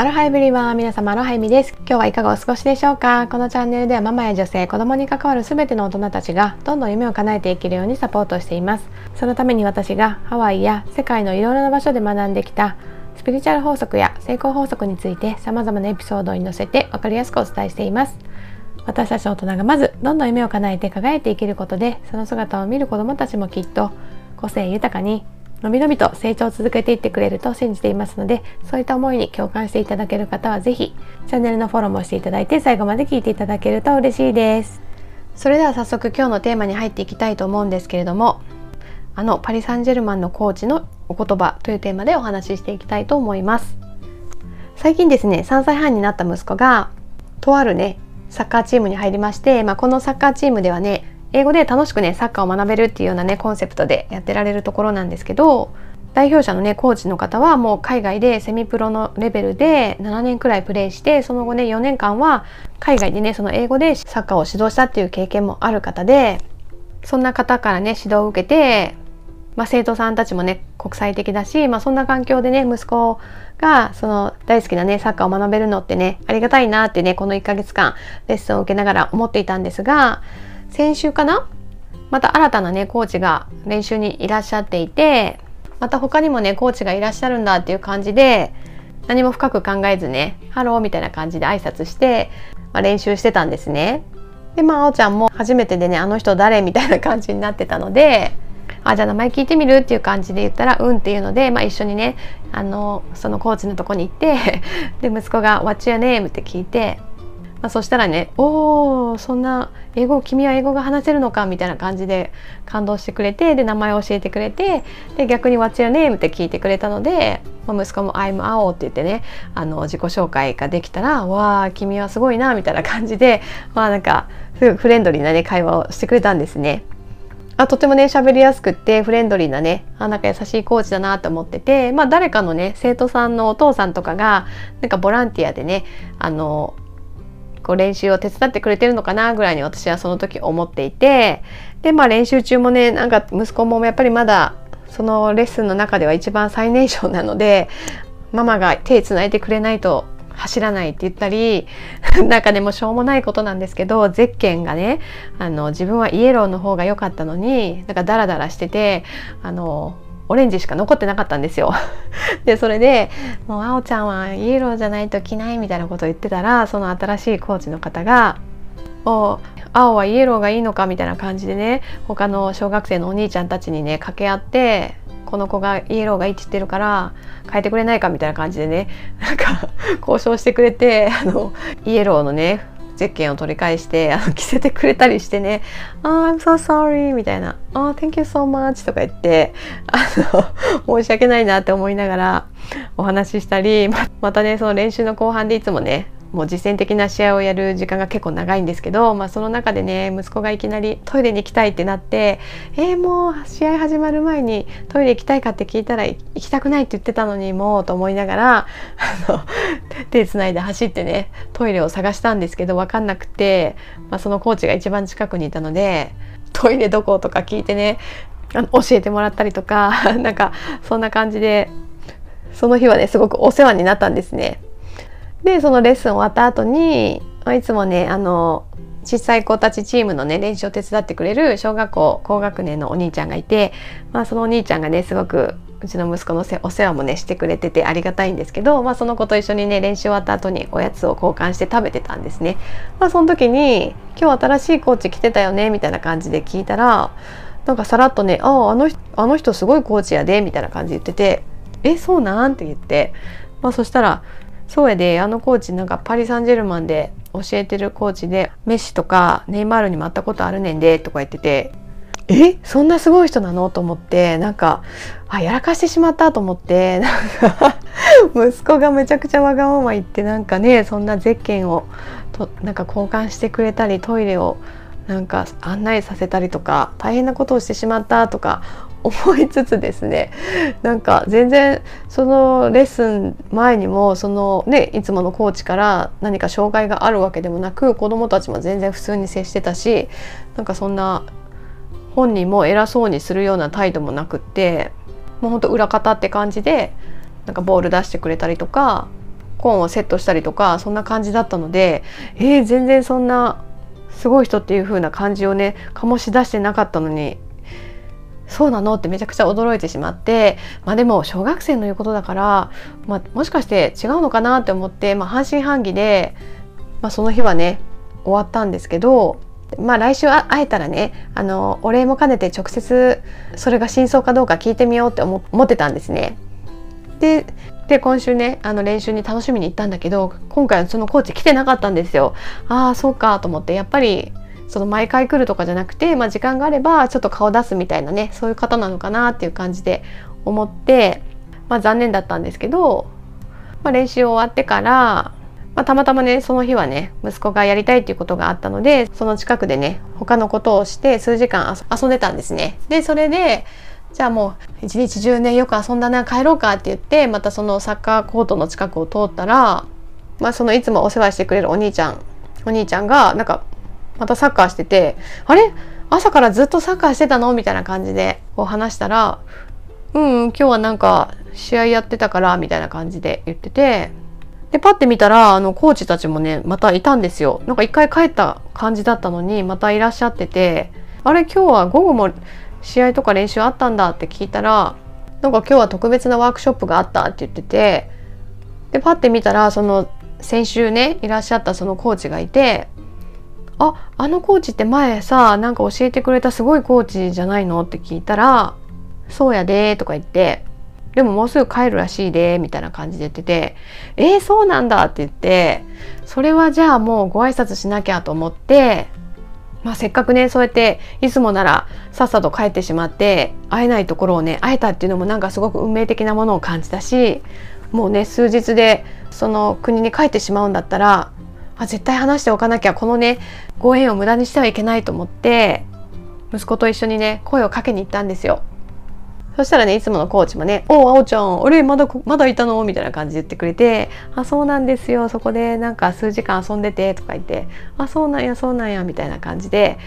アロハエブリワン皆様アロハエミです。今日はいかがお過ごしでしょうか？このチャンネルではママや女性子供に関わる全ての大人たちがどんどん夢を叶えていけるようにサポートしています。そのために私がハワイや世界のいろいろな場所で学んできたスピリチュアル法則や成功法則について様々なエピソードに載せて分かりやすくお伝えしています。私たち大人がまずどんどん夢を叶えて輝いていけることでその姿を見る子供たちもきっと個性豊かにのびのびと成長を続けていってくれると信じていますのでそういった思いに共感していただける方は是非チャンネルのフォローもしていただいて最後まで聞いていただけると嬉しいです。それでは早速今日のテーマに入っていきたいと思うんですけれどもあのパリ・サンジェルマンのコーチのお言葉というテーマでお話ししていきたいと思います。最近ですね3歳半になった息子がとあるねサッカーチームに入りまして、まあ、このサッカーチームではね英語で楽しくねサッカーを学べるっていうようなねコンセプトでやってられるところなんですけど代表者のねコーチの方はもう海外でセミプロのレベルで7年くらいプレーしてその後ね4年間は海外でねその英語でサッカーを指導したっていう経験もある方でそんな方からね指導を受けて、まあ、生徒さんたちもね国際的だし、まあ、そんな環境でね息子がその大好きなねサッカーを学べるのってねありがたいなってねこの1ヶ月間レッスンを受けながら思っていたんですが先週かな？また新たなねコーチが練習にいらっしゃっていてまた他にもねコーチがいらっしゃるんだっていう感じで何も深く考えずね「ハロー」みたいな感じで挨拶して、まあ、練習してたんですね。でまああおちゃんも初めてでね「あの人誰?」みたいな感じになってたので「あじゃあ名前聞いてみる?」っていう感じで言ったら「うん」っていうので、まあ、一緒にねあのそのコーチのとこに行ってで息子が「What's your name?」って聞いてまあ、そしたらね「おおそんな英語君は英語が話せるのか」みたいな感じで感動してくれてで名前を教えてくれてで逆に「What's your name?」って聞いてくれたので、まあ、息子も「I'm Ao」って言ってねあの自己紹介ができたら「わあ君はすごいな」みたいな感じで まあなんかすごフレンドリーなね会話をしてくれたんですね。あとてもね喋りやすくってフレンドリーなねあなんか優しいコーチだなと思っててまあ誰かのね生徒さんのお父さんとかがなんかボランティアでねあのこう練習を手伝ってくれてるのかなぐらいに私はその時思っていてでまあ練習中もねなんか息子もやっぱりまだそのレッスンの中では一番最年少なのでママが手つないでくれないと走らないって言ったりなんかでもしょうもないことなんですけどゼッケンがねあの自分はイエローの方が良かったのになんかダラダラしててあのオレンジしか残ってなかったんですよ。でそれで「もうあおちゃんはイエローじゃないと着ない」みたいなことを言ってたらその新しいコーチの方が「お青はイエローがいいのか」みたいな感じでね他の小学生のお兄ちゃんたちにね掛け合ってこの子がイエローがいいって言ってるから変えてくれないかみたいな感じでねなんか交渉してくれてあのイエローのねゼッケンを取り返してあの着せてくれたりしてね「oh, I'm so sorry」みたいな「oh, thank you so much」とか言ってあの 申し訳ないなって思いながらお話ししたりまたねその練習の後半でいつもねもう実践的な試合をやる時間が結構長いんですけど、まあ、その中でね息子がいきなりトイレに行きたいってなって「えー、もう試合始まる前にトイレ行きたいか?」って聞いたら「行きたくない」って言ってたのにもうと思いながらあの手つないで走ってねトイレを探したんですけど分かんなくて、まあ、そのコーチが一番近くにいたので「トイレどこ?」とか聞いてねあの教えてもらったりとか なんかそんな感じでその日はねすごくお世話になったんですね。でそのレッスン終わった後にいつもねあの小さい子たちチームのね練習を手伝ってくれる小学校高学年のお兄ちゃんがいて、まあ、そのお兄ちゃんがねすごくうちの息子のお世話もねしてくれててありがたいんですけど、まあ、その子と一緒にね練習終わった後におやつを交換して食べてたんですね。まあ、その時に「今日新しいコーチ来てたよね」みたいな感じで聞いたらなんかさらっとね「あああの人あの人すごいコーチやで」みたいな感じで言ってて「えそうなん?」って言って、まあ、そしたらそうやであのコーチなんかパリ・サンジェルマンで教えてるコーチでメッシとかネイマールにも会ったことあるねんでとか言っててえそんなすごい人なの？と思ってなんかあやらかしてしまったと思ってなんか 息子がめちゃくちゃわがまま言ってなんかねそんなゼッケンをとなんか交換してくれたりトイレをなんか案内させたりとか大変なことをしてしまったとか思いつつですねなんか全然そのレッスン前にもそのねいつものコーチから何か障害があるわけでもなく子どもたちも全然普通に接してたしなんかそんな本人も偉そうにするような態度もなくってもうほんと裏方って感じでなんかボール出してくれたりとかコーンをセットしたりとかそんな感じだったのでえー、全然そんなすごい人っていう風な感じをね醸し出してなかったのにそうなの？ってめちゃくちゃ驚いてしまってまあでも小学生の言うことだから、まあ、もしかして違うのかなって思って、まあ、半信半疑で、まあ、その日はね終わったんですけどまあ来週会えたらねあのお礼も兼ねて直接それが真相かどうか聞いてみようって思ってたんですね。でで今週ねあの練習に楽しみに行ったんだけど今回はそのコーチ来てなかったんですよ。ああそうかと思ってやっぱりその毎回来るとかじゃなくて、まあ、時間があればちょっと顔出すみたいなねそういう方なのかなっていう感じで思って、まあ、残念だったんですけど、まあ、練習終わってから、まあ、たまたまねその日はね息子がやりたいっていうことがあったのでその近くでね他のことをして数時間遊んでたんですね。でそれでじゃあもう一日中ねよく遊んだな帰ろうかって言ってまたそのサッカーコートの近くを通ったら、まあ、そのいつもお世話してくれるお兄ちゃんお兄ちゃんがなんかまたサッカーしててあれ？朝からずっとサッカーしてたの？みたいな感じでこう話したら「うん、今日はなんか試合やってたから」みたいな感じで言っててでパッて見たらあのコーチたちもねまたいたんですよ。なんか一回帰った感じだったのにまたいらっしゃってて「あれ今日は午後も試合とか練習あったんだ」って聞いたら「なんか今日は特別なワークショップがあった」って言っててでパッて見たらその先週ねいらっしゃったそのコーチがいてああのコーチって前さなんか教えてくれたすごいコーチじゃないのって聞いたら「そうやで」とか言って「でももうすぐ帰るらしいで」みたいな感じで言ってて「えー、そうなんだ」って言ってそれはじゃあもうご挨拶しなきゃと思ってまあ、せっかくねそうやっていつもならさっさと帰ってしまって会えないところをね会えたっていうのもなんかすごく運命的なものを感じたしもうね数日でその国に帰ってしまうんだったらあ絶対話しておかなきゃこのねご縁を無駄にしてはいけないと思って息子と一緒にね声をかけに行ったんですよ。そしたらねいつものコーチもね「おおあおちゃん俺まだまだいたの?」みたいな感じで言ってくれて「あそうなんですよそこでなんか数時間遊んでて」とか言って「あそうなんやそうなんや」みたいな感じで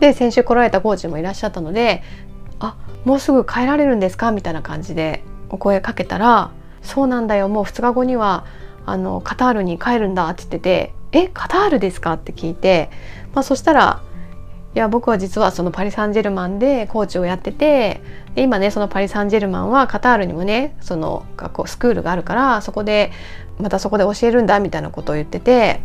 で先週来られたコーチもいらっしゃったので「あもうすぐ帰られるんですか?」みたいな感じでお声かけたら「そうなんだよもう2日後にはあのカタールに帰るんだ」って言っててえカタールですか?」って聞いて、まあ、そしたら「いや僕は実はそのパリ・サンジェルマンでコーチをやってて今ねそのパリ・サンジェルマンはカタールにもねその学校スクールがあるからそこでまたそこで教えるんだみたいなことを言ってて。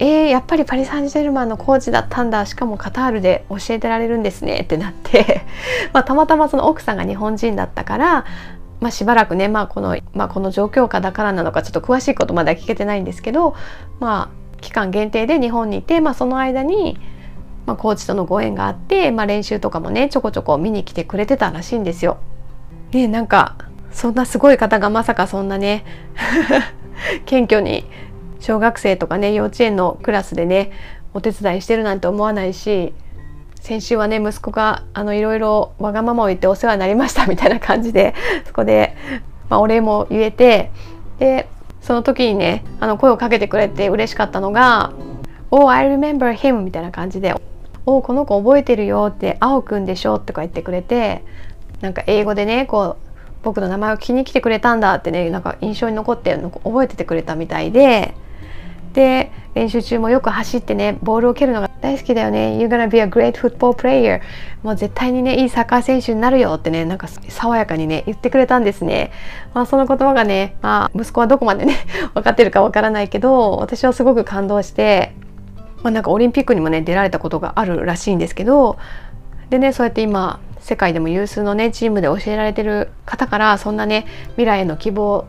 えー、やっぱりパリ・サンジェルマンのコーチだったんだしかもカタールで教えてられるんですねってなって まあ、たまたまその奥さんが日本人だったからまあ、しばらくね、まあこのまあ、この状況下だからなのかちょっと詳しいことまでは聞けてないんですけど、まあ、期間限定で日本にいて、まあ、その間に、まあ、コーチとのご縁があって、まあ、練習とかもねちょこちょこ見に来てくれてたらしいんですよ。ねなんかそんなすごい方がまさかそんなね 謙虚に小学生とかね幼稚園のクラスでねお手伝いしてるなんて思わないし先週はね息子があのいろいろわがままを言ってお世話になりましたみたいな感じでそこで、まあ、お礼も言えてでその時にねあの声をかけてくれて嬉しかったのが「Oh I remember him」みたいな感じで「おこの子覚えてるよ」って「青くんでしょ」とか言ってくれてなんか英語でねこう僕の名前を聞きに来てくれたんだってねなんか印象に残って覚えててくれたみたいでで練習中もよく走ってねボールを蹴るのが大好きだよね。You're gonna be a great football player. もう絶対にねいいサッカー選手になるよってねなんか爽やかにね言ってくれたんですね。まあその言葉がねまあ息子はどこまでね 分かってるか分からないけど私はすごく感動してまあなんかオリンピックにもね出られたことがあるらしいんですけどでねそうやって今世界でも有数のねチームで教えられてる方からそんなね未来への希望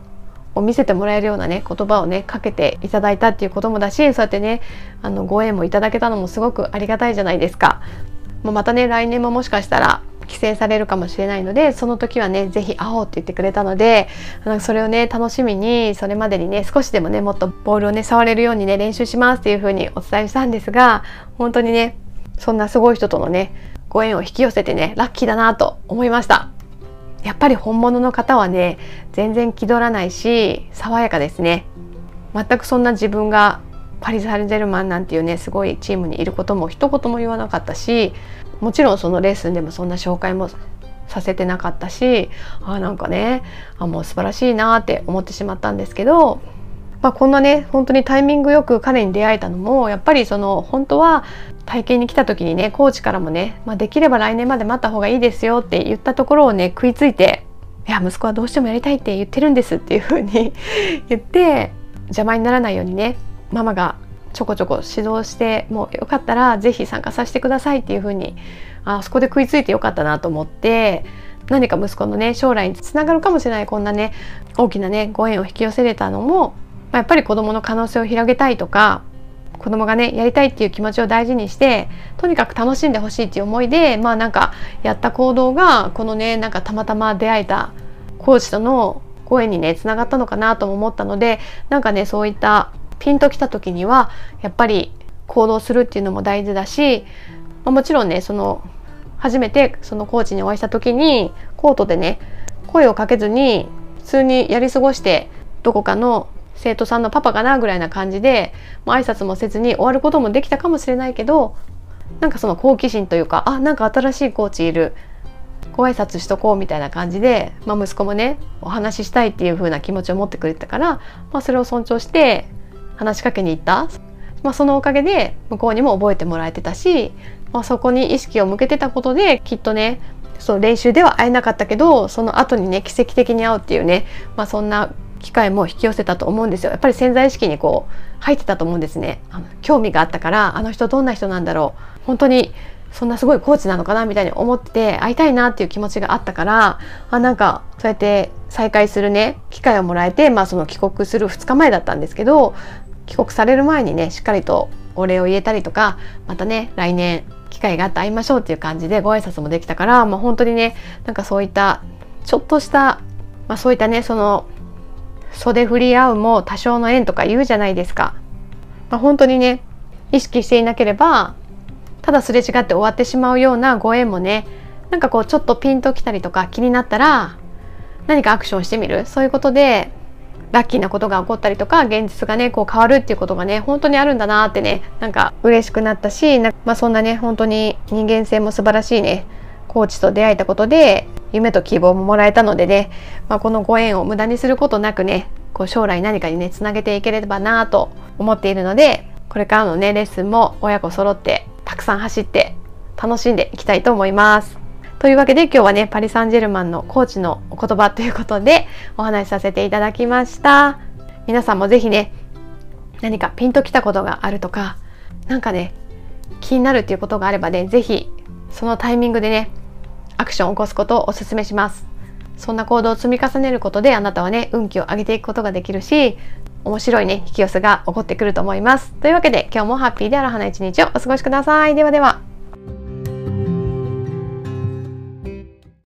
を見せてもらえるようなね言葉をねかけていただいたっていうこともだしそうやってねあのご縁もいただけたのもすごくありがたいじゃないですか。もうまたね来年ももしかしたら帰省されるかもしれないのでその時はね是非会おうって言ってくれたのでそれをね楽しみにそれまでにね少しでもねもっとボールをね触れるようにね練習しますっていう風にお伝えしたんですが本当にねそんなすごい人とのねご縁を引き寄せてねラッキーだなと思いました。やっぱり本物の方はね全然気取らないし爽やかですね。全くそんな自分がパリ・サンジェルマンなんていうねすごいチームにいることも一言も言わなかったしもちろんそのレッスンでもそんな紹介もさせてなかったしあなんかねあもう素晴らしいなって思ってしまったんですけどまあ、こんなね本当にタイミングよく彼に出会えたのもやっぱりその本当は体験に来た時にねコーチからもね、まあ、できれば来年まで待った方がいいですよって言ったところをね食いついて「いや息子はどうしてもやりたいって言ってるんです」っていう風に 言って邪魔にならないようにねママがちょこちょこ指導してもうよかったら是非参加させてくださいっていう風にあそこで食いついてよかったなと思って何か息子のね将来につながるかもしれないこんなね大きなねご縁を引き寄せれたのもまあ、やっぱり子どもの可能性を広げたいとか子供がねやりたいっていう気持ちを大事にしてとにかく楽しんでほしいっていう思いでまあなんかやった行動がこのねなんかたまたま出会えたコーチとの声にねつながったのかなとも思ったのでなんかねそういったピンときた時にはやっぱり行動するっていうのも大事だし、まあ、もちろんねその初めてそのコーチにお会いした時にコートでね声をかけずに普通にやり過ごしてどこかの生徒さんのパパかなぐらいな感じで、まあ、挨拶もせずに終わることもできたかもしれないけどなんかその好奇心というかあなんか新しいコーチいる。ご挨拶しとこうみたいな感じで、まあ、息子もねお話ししたいっていう風な気持ちを持ってくれたから、まあ、それを尊重して話しかけに行った、まあ、そのおかげで向こうにも覚えてもらえてたし、まあ、そこに意識を向けてたことできっとねそう練習では会えなかったけどその後にね奇跡的に会うっていうね、まあ、そんな機会も引き寄せたと思うんですよ。やっぱり潜在意識にこう入ってたと思うんですね。あの興味があったからあの人どんな人なんだろう。本当にそんなすごいコーチなのかなみたいに思ってて会いたいなっていう気持ちがあったからあなんかそうやって再会するね機会をもらえて、まあ、その帰国する2日前だったんですけど帰国される前にねしっかりとお礼を言えたりとかまたね来年機会があって会いましょうっていう感じでご挨拶もできたから、まあ、本当にねなんかそういったちょっとした、まあ、そういったねその袖振り合うも多少の縁とか言うじゃないですか。まあ、本当にね意識していなければただすれ違って終わってしまうようなご縁もねなんかこうちょっとピンときたりとか気になったら何かアクションしてみる？そういうことでラッキーなことが起こったりとか現実がねこう変わるっていうことがね本当にあるんだなってねなんか嬉しくなったしまあ、そんなね本当に人間性も素晴らしいねコーチと出会えたことで夢と希望ももらえたのでね、まあ、このご縁を無駄にすることなくねこう将来何かにねつなげていければなと思っているのでこれからのねレッスンも親子揃ってたくさん走って楽しんでいきたいと思います。というわけで今日はねパリ・サンジェルマンのコーチのお言葉ということでお話しさせていただきました皆さんも是非ね何かピンときたことがあるとか何かね気になるっていうことがあればね是非そのタイミングでねアクションを起こすことをお勧めします。そんな行動を積み重ねることであなたはね運気を上げていくことができるし面白いね引き寄せが起こってくると思います。というわけで今日もハッピーである花一日をお過ごしください。ではでは。